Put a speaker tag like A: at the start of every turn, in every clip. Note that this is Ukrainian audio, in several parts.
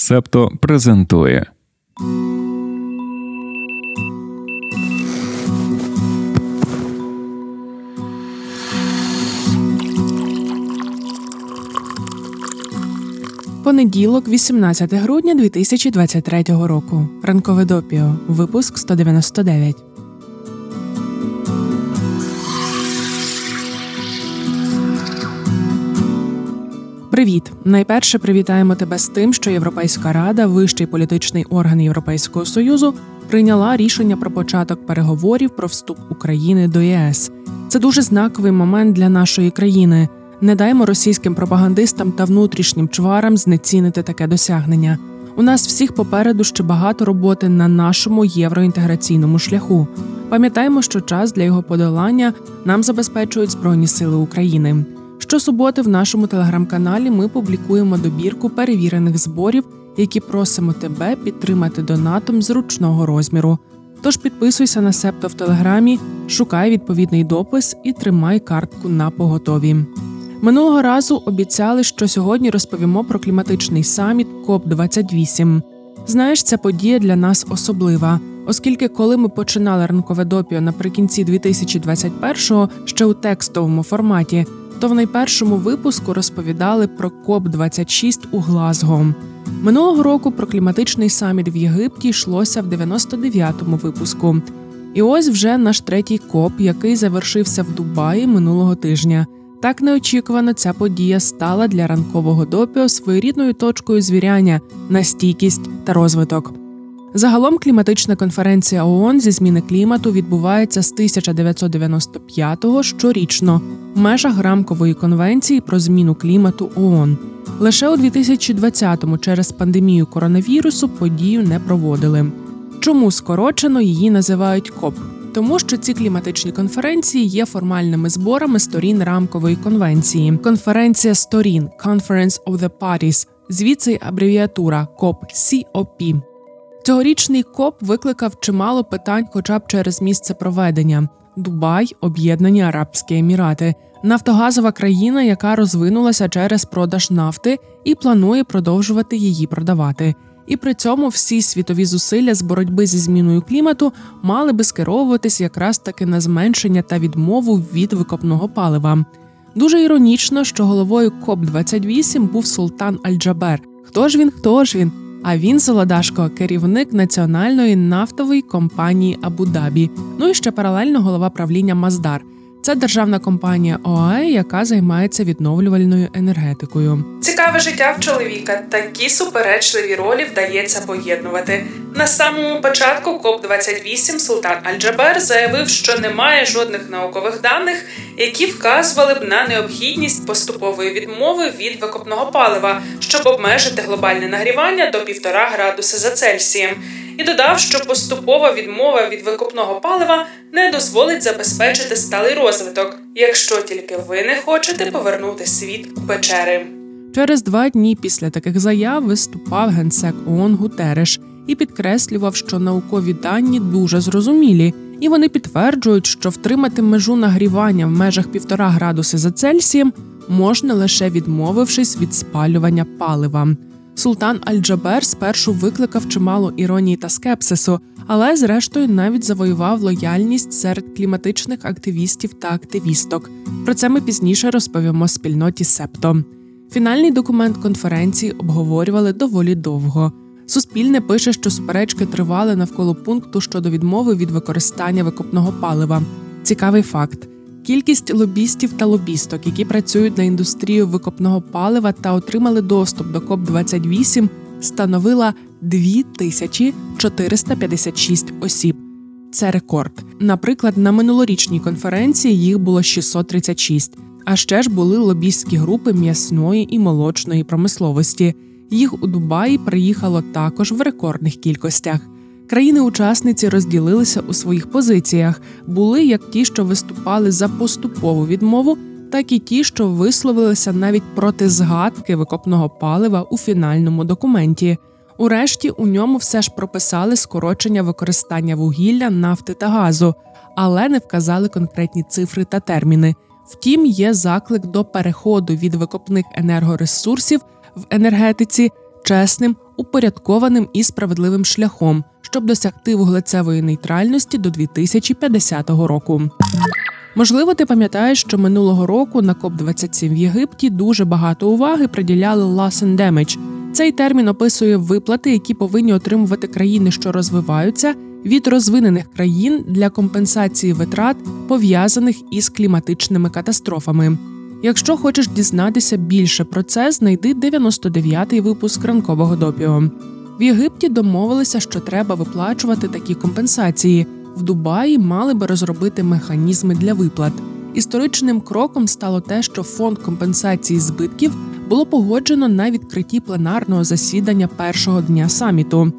A: Септо презентує.
B: Понеділок, 18 грудня 2023 року. Ранкове допіо. Випуск 199. Привіт! Найперше привітаємо тебе з тим, що Європейська рада, вищий політичний орган Європейського союзу, прийняла рішення про початок переговорів про вступ України до ЄС. Це дуже знаковий момент для нашої країни. Не даймо російським пропагандистам та внутрішнім чварам знецінити таке досягнення. У нас всіх попереду ще багато роботи на нашому євроінтеграційному шляху. Пам'ятаємо, що час для його подолання нам забезпечують Збройні Сили України. Щосуботи в нашому телеграм-каналі ми публікуємо добірку перевірених зборів, які просимо тебе підтримати донатом зручного розміру. Тож підписуйся на Септо в телеграмі, шукай відповідний допис і тримай картку на поготові. Минулого разу обіцяли, що сьогодні розповімо про кліматичний саміт КОП 28 Знаєш, ця подія для нас особлива, оскільки коли ми починали ранкове допіо наприкінці 2021-го ще у текстовому форматі, то в найпершому випуску розповідали про КОП 26 у Глазго. Минулого року про кліматичний саміт в Єгипті йшлося в 99-му випуску. І ось вже наш третій коп, який завершився в Дубаї минулого тижня. Так неочікувано ця подія стала для ранкового допіо своєрідною точкою звіряння на стійкість та розвиток. Загалом кліматична конференція ООН зі зміни клімату відбувається з 1995-го щорічно в межах рамкової конвенції про зміну клімату ООН. Лише у 2020-му через пандемію коронавірусу подію не проводили. Чому скорочено її називають КОП? Тому що ці кліматичні конференції є формальними зборами сторін рамкової конвенції. Конференція сторін Conference of the Parties, звідси абревіатура КОП COP. Цьогорічний КОП викликав чимало питань, хоча б через місце проведення: Дубай, Об'єднані Арабські Емірати, нафтогазова країна, яка розвинулася через продаж нафти і планує продовжувати її продавати. І при цьому всі світові зусилля з боротьби зі зміною клімату мали би скеровуватись якраз таки на зменшення та відмову від викопного палива. Дуже іронічно, що головою КОП 28 був Султан Аль-Джабер. Хто ж він? Хто ж він? А він Солодашко, керівник національної нафтової компанії Абу-Дабі, ну і ще паралельно голова правління Маздар. Це державна компанія ОАЕ, яка займається відновлювальною енергетикою.
C: Цікаве життя в чоловіка. Такі суперечливі ролі вдається поєднувати. На самому початку КОП 28 Султан Аль-Джабер заявив, що немає жодних наукових даних, які вказували б на необхідність поступової відмови від викопного палива, щоб обмежити глобальне нагрівання до 1,5 градуса за Цельсієм і додав, що поступова відмова від викопного палива не дозволить забезпечити сталий розвиток, якщо тільки ви не хочете повернути світ у печери.
B: Через два дні після таких заяв виступав генсек ООН Гутереш і підкреслював, що наукові дані дуже зрозумілі, і вони підтверджують, що втримати межу нагрівання в межах півтора градуси за Цельсієм можна лише відмовившись від спалювання палива. Султан Аль-Джабер спершу викликав чимало іронії та скепсису, але зрештою навіть завоював лояльність серед кліматичних активістів та активісток. Про це ми пізніше розповімо спільноті Септо. Фінальний документ конференції обговорювали доволі довго. Суспільне пише, що суперечки тривали навколо пункту щодо відмови від використання викопного палива. Цікавий факт. Кількість лобістів та лобісток, які працюють на індустрію викопного палива та отримали доступ до КОП 28 становила 2456 осіб. Це рекорд. Наприклад, на минулорічній конференції їх було 636. А ще ж були лобістські групи м'ясної і молочної промисловості. Їх у Дубаї приїхало також в рекордних кількостях. Країни-учасниці розділилися у своїх позиціях, були як ті, що виступали за поступову відмову, так і ті, що висловилися навіть проти згадки викопного палива у фінальному документі. Урешті у ньому все ж прописали скорочення використання вугілля, нафти та газу, але не вказали конкретні цифри та терміни. Втім, є заклик до переходу від викопних енергоресурсів в енергетиці чесним упорядкованим і справедливим шляхом, щоб досягти вуглецевої нейтральності до 2050 року. Можливо, ти пам'ятаєш, що минулого року на КОП 27 в Єгипті дуже багато уваги приділяли loss and damage. Цей термін описує виплати, які повинні отримувати країни, що розвиваються, від розвинених країн для компенсації витрат, пов'язаних із кліматичними катастрофами. Якщо хочеш дізнатися більше про це, знайди 99-й випуск ранкового допіо. В Єгипті домовилися, що треба виплачувати такі компенсації. В Дубаї мали би розробити механізми для виплат. Історичним кроком стало те, що фонд компенсації збитків було погоджено на відкритті пленарного засідання першого дня саміту.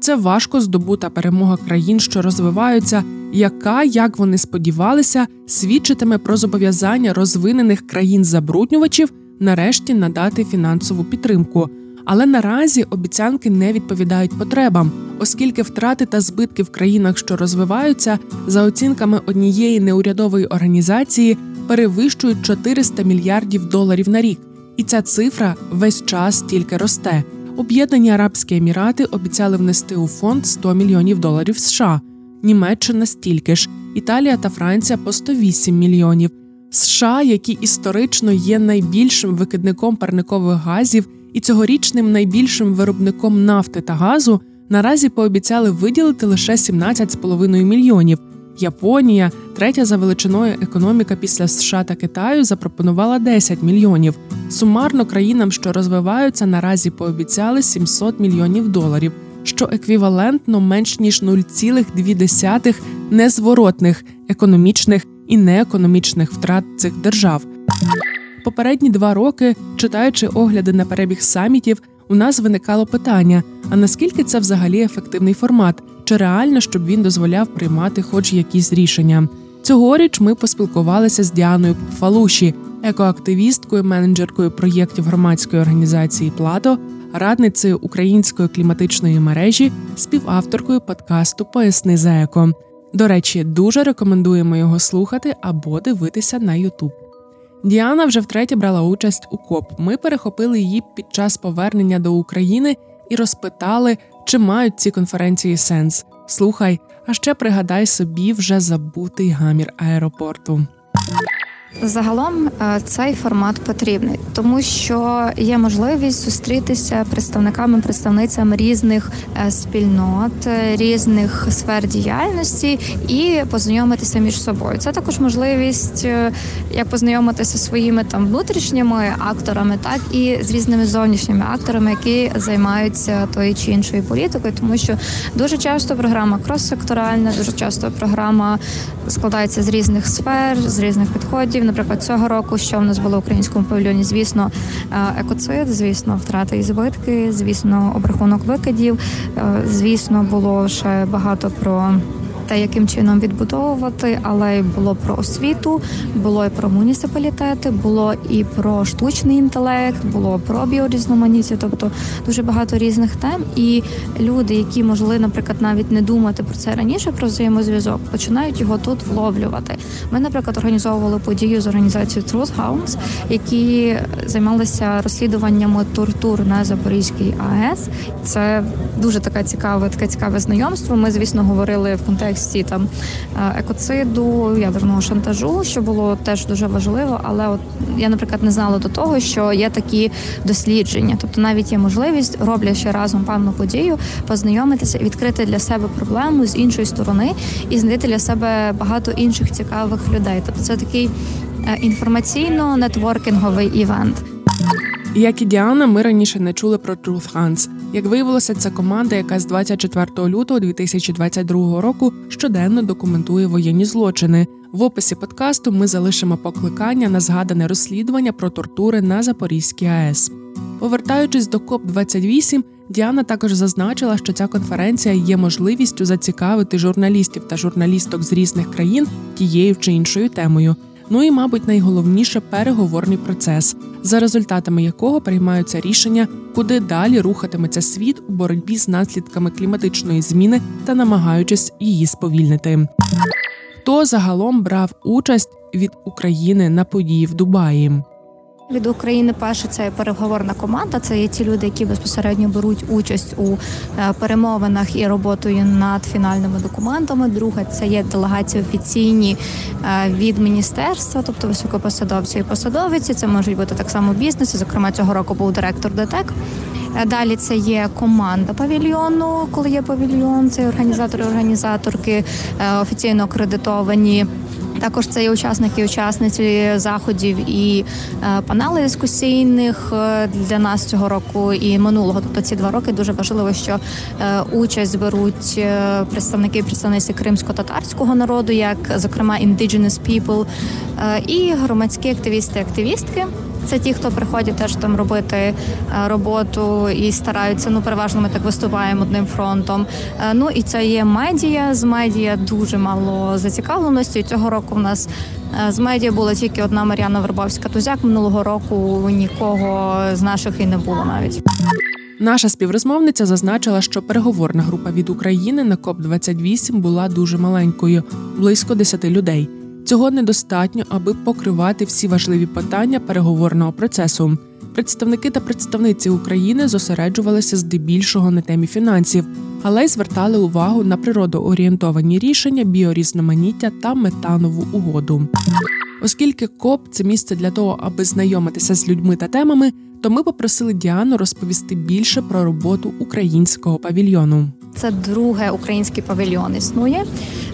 B: Це важко здобута перемога країн, що розвиваються, яка, як вони сподівалися, свідчитиме про зобов'язання розвинених країн-забруднювачів нарешті надати фінансову підтримку. Але наразі обіцянки не відповідають потребам, оскільки втрати та збитки в країнах, що розвиваються, за оцінками однієї неурядової організації, перевищують 400 мільярдів доларів на рік, і ця цифра весь час тільки росте. Об'єднані Арабські Емірати обіцяли внести у фонд 100 мільйонів доларів США, Німеччина стільки ж, Італія та Франція по 108 мільйонів. США, які історично є найбільшим викидником парникових газів і цьогорічним найбільшим виробником нафти та газу, наразі пообіцяли виділити лише 17,5 мільйонів. Японія, третя за величиною економіка після США та Китаю, запропонувала 10 мільйонів. Сумарно країнам, що розвиваються, наразі пообіцяли 700 мільйонів доларів, що еквівалентно менш ніж 0,2 незворотних економічних і неекономічних втрат цих держав. Попередні два роки, читаючи огляди на перебіг самітів, у нас виникало питання: а наскільки це взагалі ефективний формат? Чи реально, щоб він дозволяв приймати хоч якісь рішення? Цьогоріч ми поспілкувалися з Діаною Фалуші, екоактивісткою, менеджеркою проєктів громадської організації Плато, радницею української кліматичної мережі, співавторкою подкасту Поясни за еко. До речі, дуже рекомендуємо його слухати або дивитися на Ютуб. Діана вже втретє брала участь у КОП. Ми перехопили її під час повернення до України і розпитали, чи мають ці конференції сенс. Слухай, а ще пригадай собі вже забутий гамір аеропорту.
D: Загалом е, цей формат потрібний, тому що є можливість зустрітися представниками представницями різних е, спільнот, різних сфер діяльності і познайомитися між собою. Це також можливість е, як познайомитися своїми там внутрішніми акторами, так і з різними зовнішніми акторами, які займаються тою чи іншою політикою, тому що дуже часто програма крос-секторальна, дуже часто програма складається з різних сфер, з різних підходів наприклад, цього року, що в нас було в українському павільйоні, звісно, е, екоцид, звісно, втрати і збитки, звісно, обрахунок викидів. Е, звісно, було ще багато про те, яким чином відбудовувати, але й було про освіту, було і про муніципалітети, було і про штучний інтелект, було про біорізноманіття, тобто дуже багато різних тем. І люди, які могли, наприклад, навіть не думати про це раніше, про взаємозв'язок, починають його тут вловлювати. Ми, наприклад, організовували подію з організацією Truth Hounds, які займалися розслідуваннями тортур на Запорізькій АЕС. Це дуже така цікаве, таке цікаве знайомство. Ми, звісно, говорили в контексті контексті там е, екоциду, ядерного шантажу, що було теж дуже важливо. Але от я, наприклад, не знала до того, що є такі дослідження, тобто навіть є можливість, роблячи разом певну подію, познайомитися відкрити для себе проблему з іншої сторони і знайти для себе багато інших цікавих людей. Тобто, це такий е, інформаційно-нетворкінговий івент.
B: Як і Діана, ми раніше не чули про Truth Hunts. Як виявилося, це команда, яка з 24 лютого 2022 року щоденно документує воєнні злочини. В описі подкасту ми залишимо покликання на згадане розслідування про тортури на Запорізькій АЕС. Повертаючись до КОП 28 Діана також зазначила, що ця конференція є можливістю зацікавити журналістів та журналісток з різних країн тією чи іншою темою. Ну і, мабуть, найголовніше переговорний процес, за результатами якого приймаються рішення, куди далі рухатиметься світ у боротьбі з наслідками кліматичної зміни та намагаючись її сповільнити. Хто загалом брав участь від України на події в Дубаї?
D: Від України перше це переговорна команда. Це є ті люди, які безпосередньо беруть участь у е, перемовинах і роботою над фінальними документами. Друге, це є делегації офіційні е, від міністерства, тобто високопосадовці і посадовиці. Це можуть бути так само бізнеси. Зокрема, цього року був директор ДТЕК. Е, далі це є команда павільйону, коли є павільйон, це організатори, організаторки офіційно акредитовані. Також це є учасники, і учасниці заходів і е, панелей дискусійних е, для нас цього року і минулого. Тобто ці два роки дуже важливо, що е, участь беруть представники і представниці кримсько-татарського народу, як зокрема Indigenous People, і громадські активісти, активістки. Це ті, хто приходять теж там робити е, роботу і стараються. Ну, переважно ми так виступаємо одним фронтом. Е, ну і це є медіа. З медіа дуже мало зацікавленості. Цього року в нас е, з медіа була тільки одна Мар'яна Вербовська. Тузяк минулого року нікого з наших і не було навіть.
B: Наша співрозмовниця зазначила, що переговорна група від України на КОП 28 була дуже маленькою близько 10 людей. Цього недостатньо, аби покривати всі важливі питання переговорного процесу. Представники та представниці України зосереджувалися здебільшого на темі фінансів, але й звертали увагу на природоорієнтовані рішення, біорізноманіття та метанову угоду. Оскільки КОП це місце для того, аби знайомитися з людьми та темами, то ми попросили Діану розповісти більше про роботу українського павільйону.
D: Це друге український павільйон існує.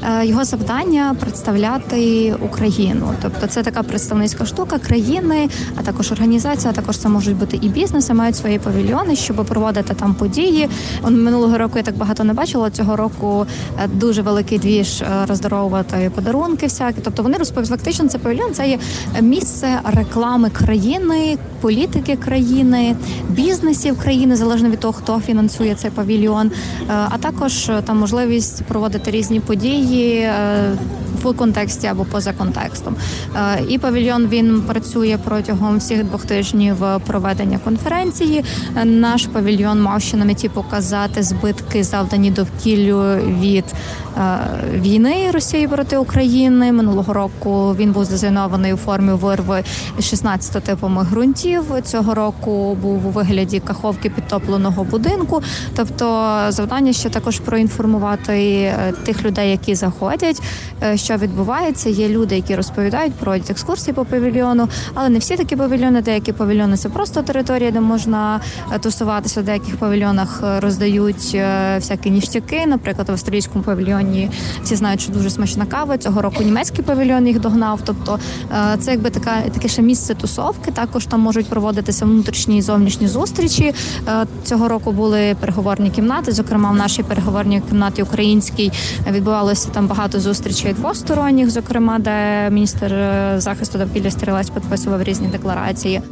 D: Е, його завдання представляти Україну, тобто це така представницька штука країни, а також організація. а Також це можуть бути і бізнеси, мають свої павільйони, щоб проводити там події. Он минулого року я так багато не бачила. Цього року е, дуже великий двіж е, роздаровувати подарунки. Всякі, тобто вони розповідають, фактично це павільйон. Це є місце реклами країни, політики країни, бізнесів країни залежно від того, хто фінансує цей павільйон а також там можливість проводити різні події ये в контексті або поза контекстом. Е, і павільйон він працює протягом всіх двох тижнів проведення конференції. Наш павільйон мав ще на меті показати збитки, завдані довкіллю від війни Росії проти України. Минулого року він був дизайнований у формі вирви 16 типами ґрунтів. Цього року був у вигляді каховки підтопленого будинку. Тобто завдання ще також проінформувати е, тих людей, які заходять, е, що відбувається. Є люди, які розповідають, проводять екскурсії по павільйону, але не всі такі павільйони. Деякі павільйони це просто територія, де можна е, тусуватися. В деяких павільйонах роздають всякі ніштяки. Наприклад, в австралійському павільйоні всі знають, що дуже смачна кава. Цього року німецький павільйон їх догнав. Тобто це якби така таке ще місце тусовки. Також там можуть проводитися внутрішні і зовнішні зустрічі. Цього року були переговорні кімнати, зокрема в нашій переговорній кімнаті українській відбувалося там багато зустрічей двосторонніх, зокрема, де міністр е, захисту довкілля Стрілець підписував різні декларації.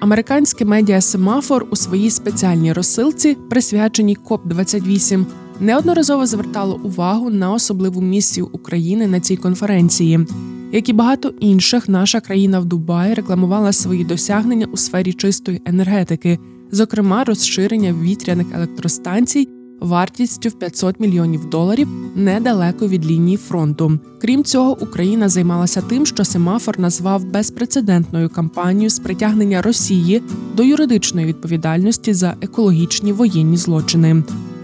B: Американське медіа Семафор у своїй спеціальній розсилці, присвяченій КОП 28 неодноразово звертало увагу на особливу місію України на цій конференції. Як і багато інших, наша країна в Дубаї рекламувала свої досягнення у сфері чистої енергетики, зокрема розширення вітряних електростанцій вартістю в 500 мільйонів доларів недалеко від лінії фронту. Крім цього, Україна займалася тим, що семафор назвав безпрецедентною кампанією з притягнення Росії до юридичної відповідальності за екологічні воєнні злочини.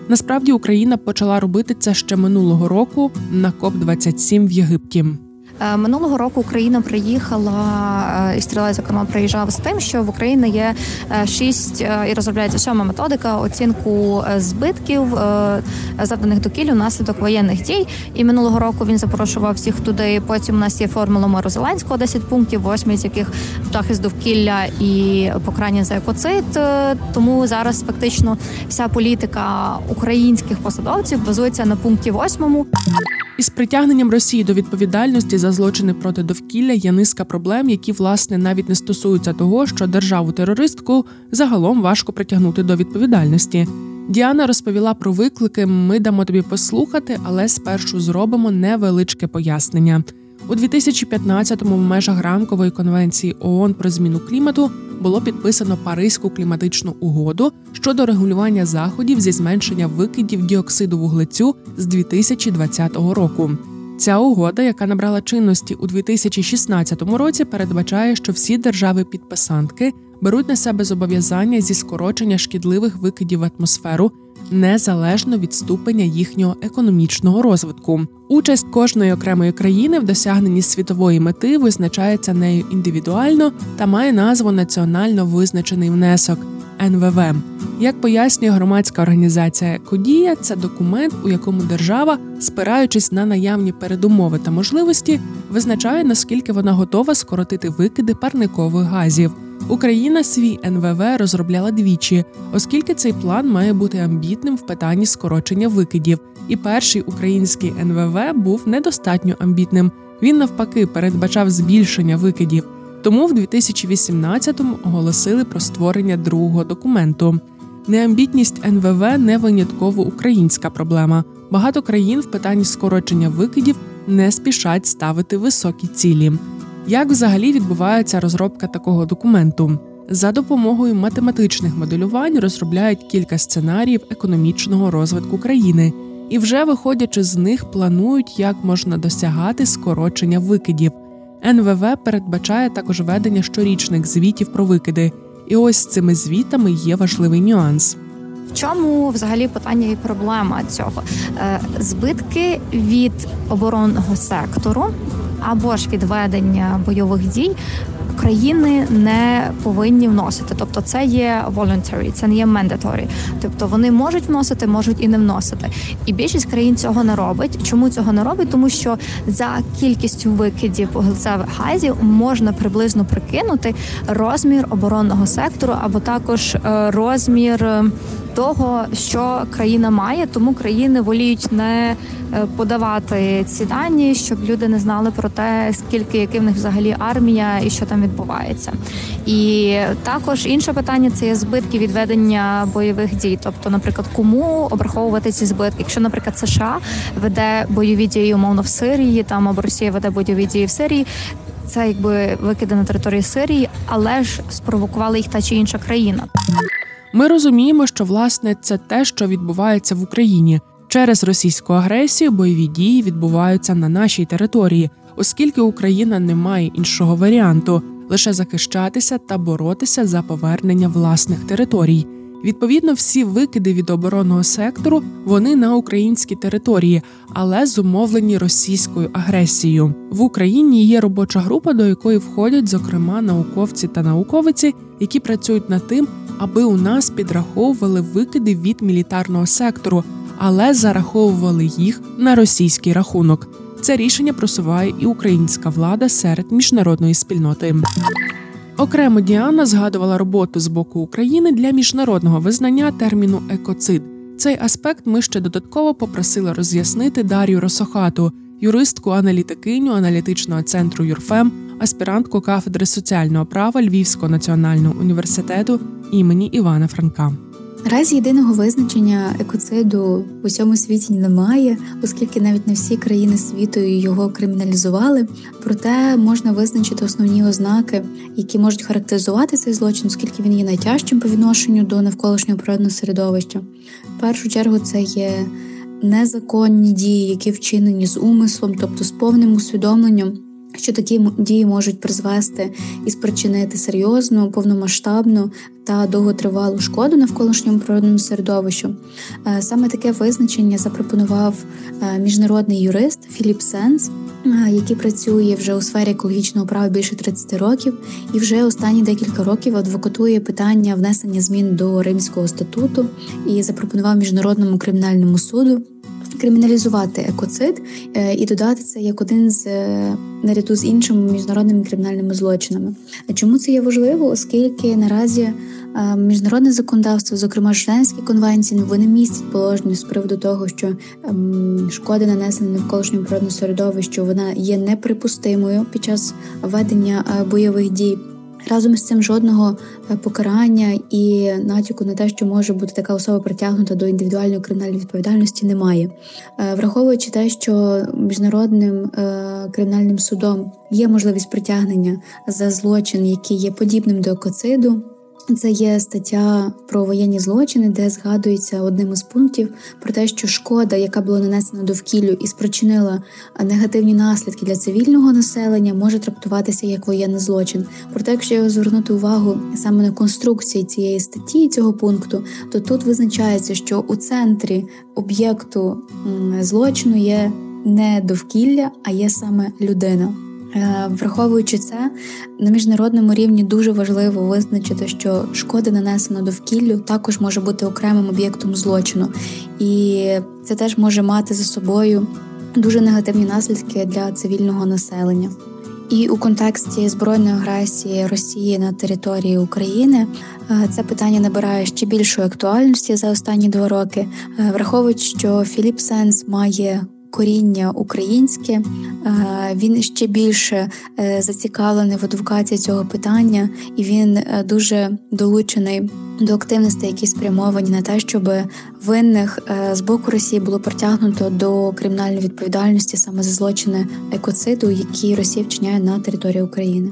B: Насправді Україна почала робити це ще минулого року на КОП 27 в Єгипті.
D: Е, минулого року Україна приїхала е, і стріла, зокрема, приїжджав з тим, що в Україні є е, шість і розробляється сьома методика оцінку збитків завданих докіль внаслідок воєнних дій. І минулого року він запрошував всіх туди. Потім у нас є формула Миру Зеленського, 10 пунктів, восьмі з яких захист довкілля і покарання за екоцид. Тому зараз фактично вся політика українських посадовців базується на пункті восьмому.
B: Із притягненням Росії до відповідальності за злочини проти довкілля є низка проблем, які власне навіть не стосуються того, що державу-терористку загалом важко притягнути до відповідальності. Діана розповіла про виклики. Ми дамо тобі послухати, але спершу зробимо невеличке пояснення. У 2015-му в межах рамкової конвенції ООН про зміну клімату було підписано Паризьку кліматичну угоду щодо регулювання заходів зі зменшення викидів діоксиду вуглецю з 2020 року. Ця угода, яка набрала чинності у 2016 році, передбачає, що всі держави-підписантки беруть на себе зобов'язання зі скорочення шкідливих викидів в атмосферу незалежно від ступеня їхнього економічного розвитку. Участь кожної окремої країни в досягненні світової мети визначається нею індивідуально та має назву національно визначений внесок. НВВ. Як пояснює громадська організація Кодія, це документ, у якому держава, спираючись на наявні передумови та можливості, визначає наскільки вона готова скоротити викиди парникових газів. Україна свій НВВ розробляла двічі, оскільки цей план має бути амбітним в питанні скорочення викидів. І перший український НВВ був недостатньо амбітним. Він навпаки передбачав збільшення викидів. Тому в 2018-му оголосили про створення другого документу. Неамбітність НВВ не винятково українська проблема. Багато країн в питанні скорочення викидів не спішать ставити високі цілі. Як взагалі відбувається розробка такого документу? За допомогою математичних моделювань розробляють кілька сценаріїв економічного розвитку країни, і вже виходячи з них, планують, як можна досягати скорочення викидів. НВВ передбачає також ведення щорічних звітів про викиди, і ось цими звітами є важливий нюанс.
D: В чому взагалі питання і проблема цього? Е, збитки від оборонного сектору або ж від ведення бойових дій країни не повинні вносити. Тобто, це є voluntary, це не є mandatory. Тобто вони можуть вносити, можуть і не вносити. І більшість країн цього не робить. Чому цього не робить? Тому що за кількістю викидів глицевих газів можна приблизно прикинути розмір оборонного сектору або також е, розмір. Того, що країна має, тому країни воліють не е, подавати ці дані, щоб люди не знали про те, скільки яка в них взагалі армія і що там відбувається. І також інше питання це є збитки відведення бойових дій. Тобто, наприклад, кому обраховувати ці збитки? Якщо, наприклад, США веде бойові дії умовно в Сирії, там або Росія веде бойові дії в Сирії. Це якби викиди на території Сирії, але ж спровокувала їх та чи інша країна.
B: Ми розуміємо, що власне це те, що відбувається в Україні. Через російську агресію бойові дії відбуваються на нашій території, оскільки Україна не має іншого варіанту лише захищатися та боротися за повернення власних територій. Відповідно, всі викиди від оборонного сектору вони на українській території, але зумовлені російською агресією. В Україні є робоча група, до якої входять, зокрема, науковці та науковиці, які працюють над тим, аби у нас підраховували викиди від мілітарного сектору, але зараховували їх на російський рахунок. Це рішення просуває і українська влада серед міжнародної спільноти. Окремо Діана згадувала роботу з боку України для міжнародного визнання терміну екоцид. Цей аспект ми ще додатково попросили роз'яснити Дар'ю Росохату, юристку аналітикиню аналітичного центру ЮРФЕМ, аспірантку кафедри соціального права Львівського національного університету імені Івана Франка.
E: Наразі єдиного визначення екоциду в усьому світі немає, оскільки навіть не всі країни світу його криміналізували. Проте можна визначити основні ознаки, які можуть характеризувати цей злочин, оскільки він є найтяжчим по відношенню до навколишнього природного середовища. В першу чергу це є незаконні дії, які вчинені з умислом, тобто з повним усвідомленням що такі дії можуть призвести і спричинити серйозну, повномасштабну та довготривалу шкоду навколишньому природному середовищу. Е, саме таке визначення запропонував е, міжнародний юрист Філіп Сенс. Е, який працює вже у сфері екологічного права більше 30 років, і вже останні декілька років адвокатує питання внесення змін до Римського статуту і запропонував міжнародному кримінальному суду криміналізувати екоцид е, і додати це як один з е, наряду з іншими міжнародними кримінальними злочинами. Чому це є важливо? Оскільки наразі е, міжнародне законодавство, зокрема Женевські конвенції, вони містять положення з приводу того, що ем, шкода нанесена навколишньому природному середовищу, вона є неприпустимою під час ведення бойових дій. Разом з цим жодного е, покарання і натяку на те, що може бути така особа притягнута до індивідуальної кримінальної відповідальності, немає. Е, враховуючи те, що міжнародним е, кримінальним судом є можливість притягнення за злочин, який є подібним до екоциду, Це є стаття про воєнні злочини, де згадується одним із пунктів про те, що шкода, яка була нанесена довкіллю і спричинила негативні наслідки для цивільного населення, може трактуватися як воєнний злочин. Проте, якщо звернути увагу саме на конструкції цієї статті цього пункту, то тут визначається, що у центрі об'єкту злочину є не довкілля, а є саме людина. Е, враховуючи це, на міжнародному рівні дуже важливо визначити, що шкода нанесена довкіллю також може бути окремим об'єктом злочину, і це теж може мати за собою дуже негативні наслідки для цивільного населення. І у контексті збройної агресії Росії на території України е, це питання набирає ще більшої актуальності за останні два роки, е, враховуючи, що Філіп Сенс має коріння українське. Е, він ще більше е, зацікавлений в адвокації цього питання, і він е, дуже долучений до активностей, які спрямовані на те, щоб винних з боку Росії було притягнуто до кримінальної відповідальності саме за злочини екоциду, які Росія вчиняє на території України.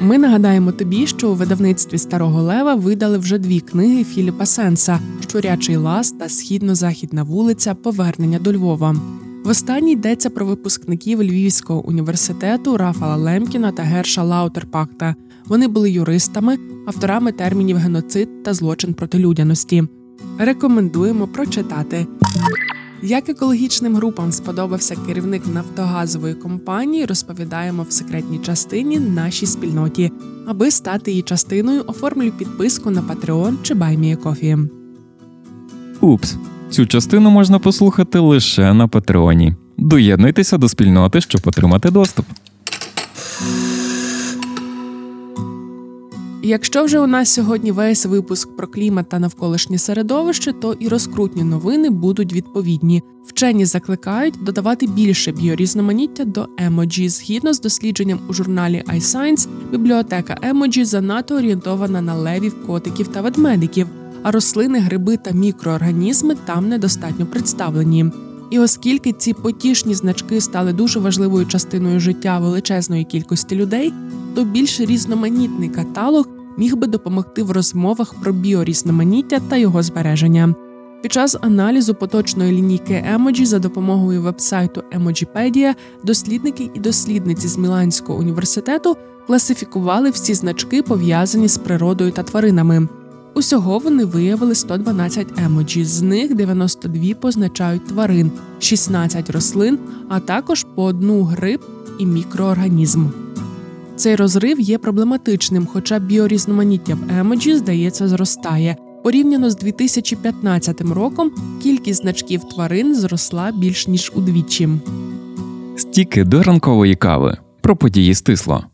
B: Ми нагадаємо тобі, що у видавництві Старого Лева видали вже дві книги Філіпа Сенса Щурячий лас та Східно-західна вулиця Повернення до Львова. В останній йдеться про випускників Львівського університету Рафала Лемкіна та Герша Лаутерпахта. Вони були юристами, авторами термінів геноцид та злочин проти людяності. Рекомендуємо прочитати. Як екологічним групам сподобався керівник нафтогазової компанії, розповідаємо в секретній частині нашій спільноті. Аби стати її частиною, оформлюй підписку на Patreon чи BuyMeACoffee.
A: Упс. Цю частину можна послухати лише на Патреоні. Доєднуйтеся до спільноти, щоб отримати доступ.
B: Якщо вже у нас сьогодні весь випуск про клімат та навколишнє середовище, то і розкрутні новини будуть відповідні. Вчені закликають додавати більше біорізноманіття до емоджі. Згідно з дослідженням у журналі iScience, бібліотека емоджі занадто орієнтована на левів, котиків та ведмедиків а рослини, гриби та мікроорганізми там недостатньо представлені. І оскільки ці потішні значки стали дуже важливою частиною життя величезної кількості людей, то більш різноманітний каталог міг би допомогти в розмовах про біорізноманіття та його збереження. Під час аналізу поточної лінійки емоджі за допомогою вебсайту Емоджіпедія дослідники і дослідниці з Міланського університету класифікували всі значки, пов'язані з природою та тваринами. Усього вони виявили 112 емоджі, з них 92 позначають тварин, 16 рослин, а також по одну гриб і мікроорганізм. Цей розрив є проблематичним, хоча біорізноманіття в емоджі, здається, зростає. Порівняно з 2015 роком кількість значків тварин зросла більш ніж удвічі.
A: Стіки до ранкової кави про події стисло.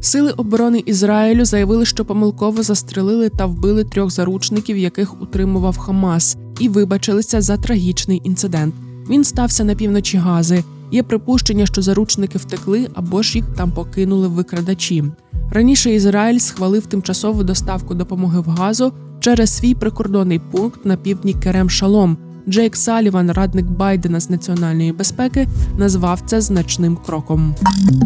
B: Сили оборони Ізраїлю заявили, що помилково застрелили та вбили трьох заручників, яких утримував Хамас, і вибачилися за трагічний інцидент. Він стався на півночі Гази. Є припущення, що заручники втекли або ж їх там покинули викрадачі. Раніше Ізраїль схвалив тимчасову доставку допомоги в газу через свій прикордонний пункт на півдні Керем Шалом. Джейк Саліван, радник Байдена з національної безпеки, назвав це значним кроком.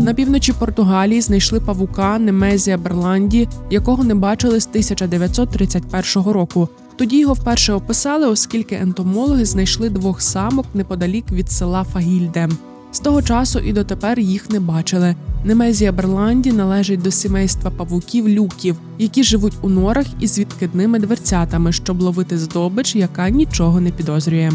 B: На півночі Португалії знайшли павука Немезія Берланді, якого не бачили з 1931 року. Тоді його вперше описали, оскільки ентомологи знайшли двох самок неподалік від села Фагільде. З того часу і дотепер їх не бачили. Немезія Берланді належить до сімейства павуків люків, які живуть у норах із відкидними дверцятами, щоб ловити здобич, яка нічого не підозрює.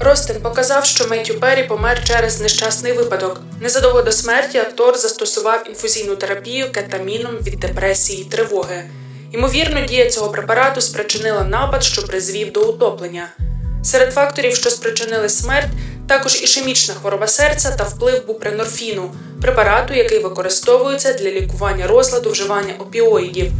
C: Ростин показав, що Меттю Перрі помер через нещасний випадок. Незадовго до смерті актор застосував інфузійну терапію кетаміном від депресії і тривоги. Ймовірно, дія цього препарату спричинила напад, що призвів до утоплення. Серед факторів, що спричинили смерть, також ішемічна хвороба серця та вплив бупренорфіну, препарату, який використовується для лікування розладу вживання опіоїдів.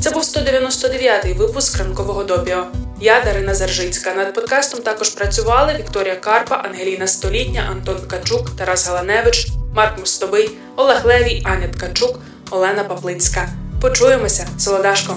C: Це був 199-й випуск ранкового допіо. Я Дарина Заржицька. Над подкастом також працювали Вікторія Карпа, Ангеліна Столітня, Антон Ткачук, Тарас Галаневич, Марк Мустобий, Олег Левій, Аня Ткачук, Олена Паплицька. Почуємося, солодашко!